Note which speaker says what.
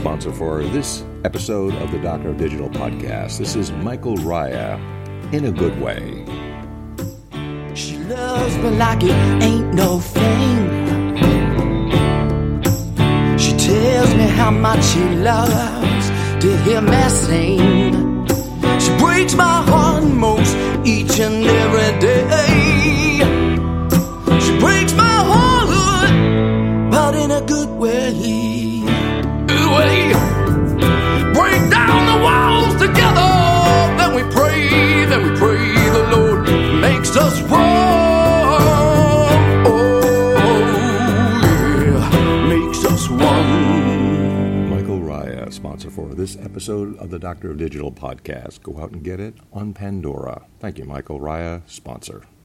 Speaker 1: sponsor for this episode of the Doctor Digital podcast. This is Michael Riah in a good way.
Speaker 2: She loves me like it ain't no thing. She tells me how much she loves to hear me sing. She breaks my heart most each and every day. She breaks my heart, but in a good way. Makes us. Oh, yeah. Makes us one.
Speaker 1: Michael Riah, sponsor for this episode of the Doctor of Digital podcast. Go out and get it on Pandora. Thank you, Michael Riah, sponsor.